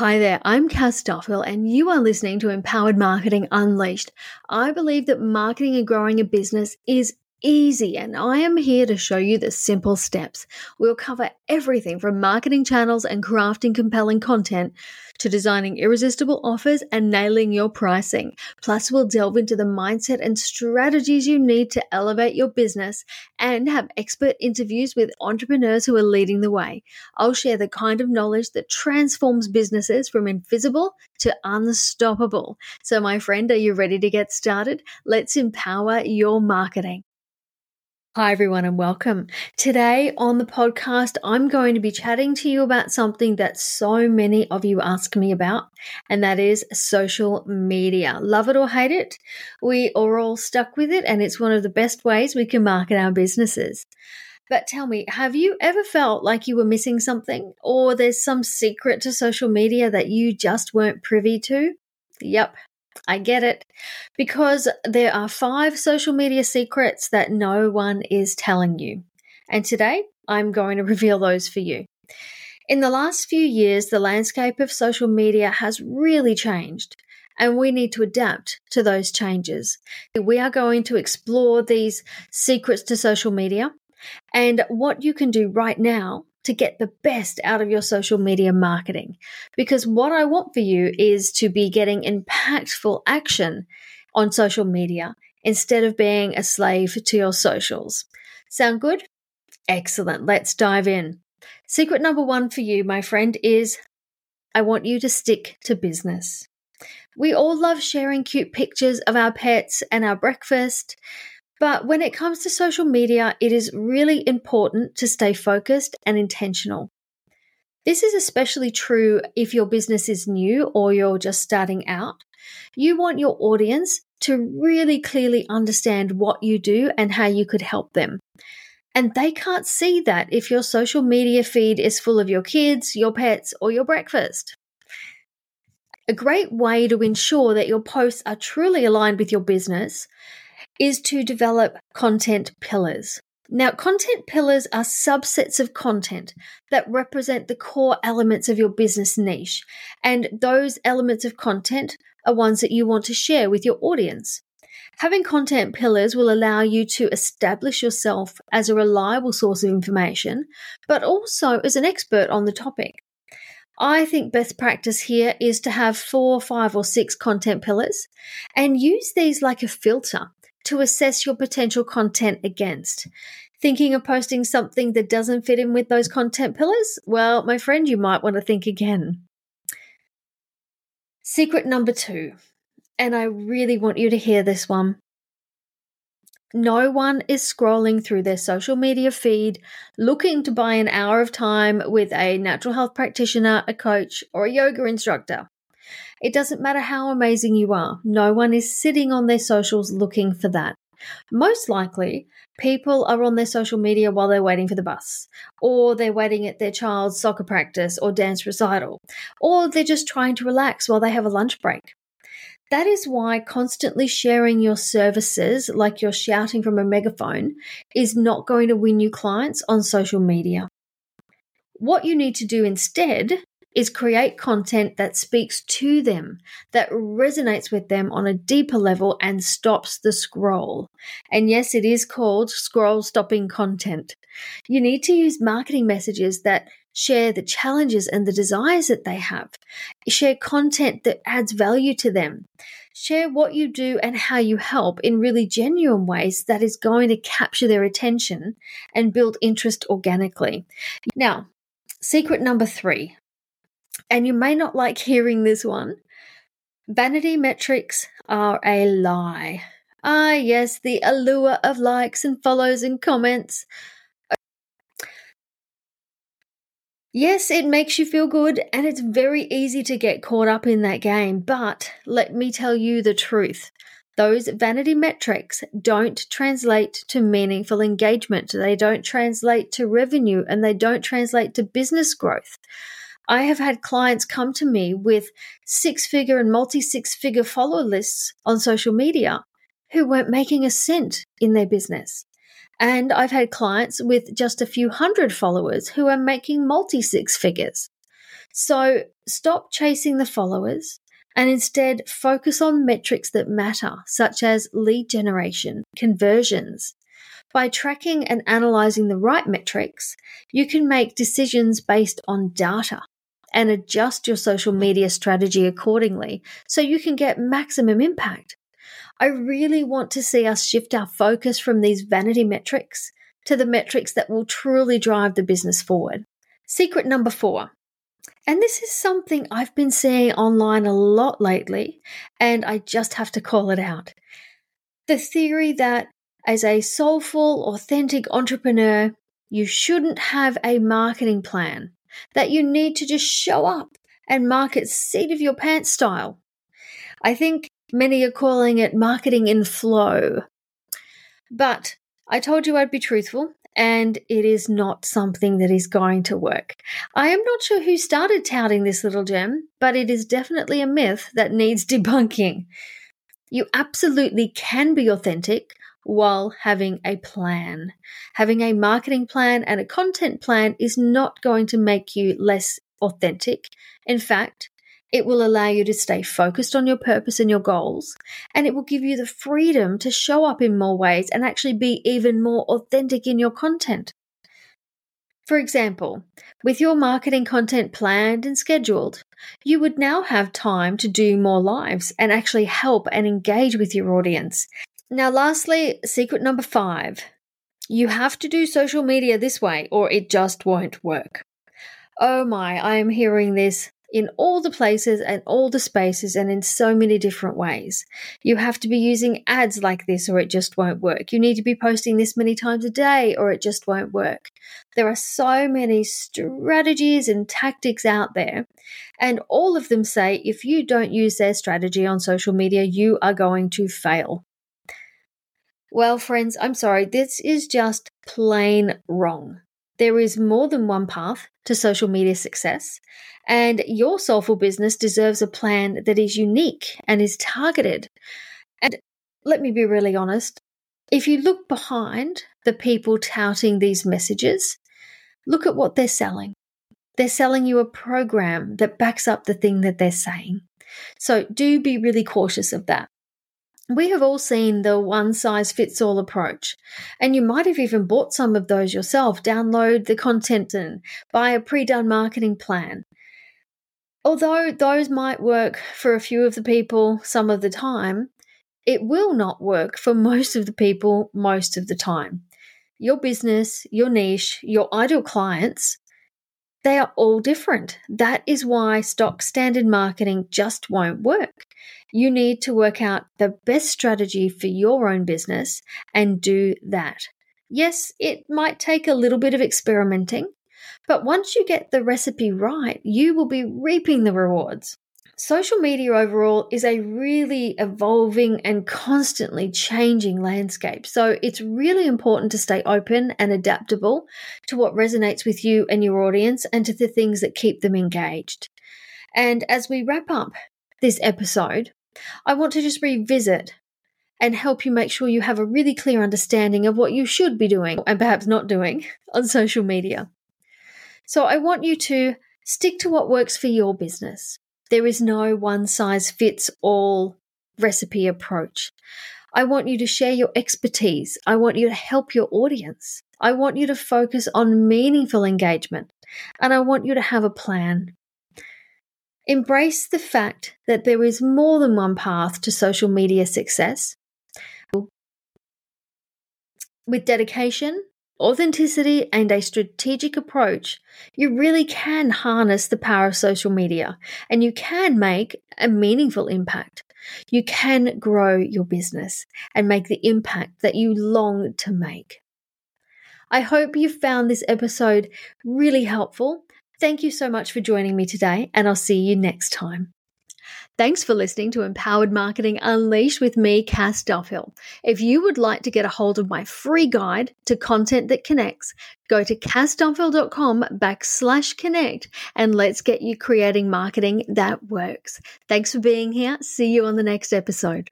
Hi there, I'm Cass Duffield, and you are listening to Empowered Marketing Unleashed. I believe that marketing and growing a business is easy, and I am here to show you the simple steps. We'll cover everything from marketing channels and crafting compelling content to designing irresistible offers and nailing your pricing. Plus, we'll delve into the mindset and strategies you need to elevate your business and have expert interviews with entrepreneurs who are leading the way. I'll share the kind of knowledge that transforms businesses from invisible to unstoppable. So, my friend, are you ready to get started? Let's empower your marketing. Hi, everyone, and welcome. Today on the podcast, I'm going to be chatting to you about something that so many of you ask me about, and that is social media. Love it or hate it, we are all stuck with it, and it's one of the best ways we can market our businesses. But tell me, have you ever felt like you were missing something, or there's some secret to social media that you just weren't privy to? Yep, I get it. Because there are five social media secrets that no one is telling you. And today I'm going to reveal those for you. In the last few years, the landscape of social media has really changed, and we need to adapt to those changes. We are going to explore these secrets to social media and what you can do right now to get the best out of your social media marketing. Because what I want for you is to be getting impactful action on social media instead of being a slave to your socials. Sound good? Excellent. Let's dive in. Secret number one for you, my friend, is I want you to stick to business. We all love sharing cute pictures of our pets and our breakfast. But when it comes to social media, it is really important to stay focused and intentional. This is especially true if your business is new or you're just starting out. You want your audience to really clearly understand what you do and how you could help them. And they can't see that if your social media feed is full of your kids, your pets, or your breakfast. A great way to ensure that your posts are truly aligned with your business is to develop content pillars. Now, content pillars are subsets of content that represent the core elements of your business niche. And those elements of content are ones that you want to share with your audience. Having content pillars will allow you to establish yourself as a reliable source of information, but also as an expert on the topic. I think best practice here is to have four, five, or six content pillars and use these like a filter to assess your potential content against. Thinking of posting something that doesn't fit in with those content pillars? Well, my friend, you might want to think again. Secret number two, and I really want you to hear this one. No one is scrolling through their social media feed looking to buy an hour of time with a natural health practitioner, a coach, or a yoga instructor. It doesn't matter how amazing you are, no one is sitting on their socials looking for that. Most likely, people are on their social media while they're waiting for the bus, or they're waiting at their child's soccer practice or dance recital, or they're just trying to relax while they have a lunch break. That is why constantly sharing your services, like you're shouting from a megaphone, is not going to win you clients on social media. What you need to do instead is create content that speaks to them, that resonates with them on a deeper level and stops the scroll. And yes, it is called scroll stopping content. You need to use marketing messages that share the challenges and the desires that they have. Share content that adds value to them. Share what you do and how you help in really genuine ways that is going to capture their attention and build interest organically. Now, secret number three and you may not like hearing this one. Vanity metrics are a lie. Ah, yes, the allure of likes and follows and comments. Yes, it makes you feel good and it's very easy to get caught up in that game, but let me tell you the truth. Those vanity metrics don't translate to meaningful engagement. They don't translate to revenue and they don't translate to business growth. I have had clients come to me with six figure and multi six figure follower lists on social media who weren't making a cent in their business. And I've had clients with just a few hundred followers who are making multi six figures. So, stop chasing the followers and instead focus on metrics that matter, such as lead generation, conversions. By tracking and analyzing the right metrics, you can make decisions based on data and adjust your social media strategy accordingly so you can get maximum impact. I really want to see us shift our focus from these vanity metrics to the metrics that will truly drive the business forward. Secret number four. And this is something I've been seeing online a lot lately, and I just have to call it out. The theory that as a soulful, authentic entrepreneur, you shouldn't have a marketing plan, that you need to just show up and market seat of your pants style. I think many are calling it marketing in flow. But I told you I'd be truthful, and it is not something that is going to work. I am not sure who started touting this little gem, but it is definitely a myth that needs debunking. You absolutely can be authentic while having a plan. Having a marketing plan and a content plan is not going to make you less authentic. In fact, it will allow you to stay focused on your purpose and your goals, and it will give you the freedom to show up in more ways and actually be even more authentic in your content. For example, with your marketing content planned and scheduled, you would now have time to do more lives and actually help and engage with your audience. Now, lastly, secret number five you have to do social media this way or it just won't work. Oh my, I am hearing this in all the places and all the spaces and in so many different ways. You have to be using ads like this or it just won't work. You need to be posting this many times a day or it just won't work. There are so many strategies and tactics out there, and all of them say if you don't use their strategy on social media, you are going to fail. Well, friends, I'm sorry, this is just plain wrong. There is more than one path to social media success, and your soulful business deserves a plan that is unique and is targeted. And let me be really honest if you look behind the people touting these messages, look at what they're selling. They're selling you a program that backs up the thing that they're saying. So do be really cautious of that. We have all seen the one size fits all approach, and you might have even bought some of those yourself. Download the content and buy a pre done marketing plan. Although those might work for a few of the people some of the time, it will not work for most of the people most of the time. Your business, your niche, your ideal clients, they are all different. That is why stock standard marketing just won't work. You need to work out the best strategy for your own business and do that. Yes, it might take a little bit of experimenting, but once you get the recipe right, you will be reaping the rewards. Social media overall is a really evolving and constantly changing landscape. So it's really important to stay open and adaptable to what resonates with you and your audience and to the things that keep them engaged. And as we wrap up this episode, I want to just revisit and help you make sure you have a really clear understanding of what you should be doing and perhaps not doing on social media. So I want you to stick to what works for your business. There is no one size fits all recipe approach. I want you to share your expertise. I want you to help your audience. I want you to focus on meaningful engagement. And I want you to have a plan. Embrace the fact that there is more than one path to social media success. With dedication, authenticity, and a strategic approach, you really can harness the power of social media and you can make a meaningful impact. You can grow your business and make the impact that you long to make. I hope you found this episode really helpful Thank you so much for joining me today, and I'll see you next time. Thanks for listening to Empowered Marketing Unleashed with me, Cass Duffield. If you would like to get a hold of my free guide to content that connects, go to cassduffield.com backslash connect and let's get you creating marketing that works. Thanks for being here. See you on the next episode.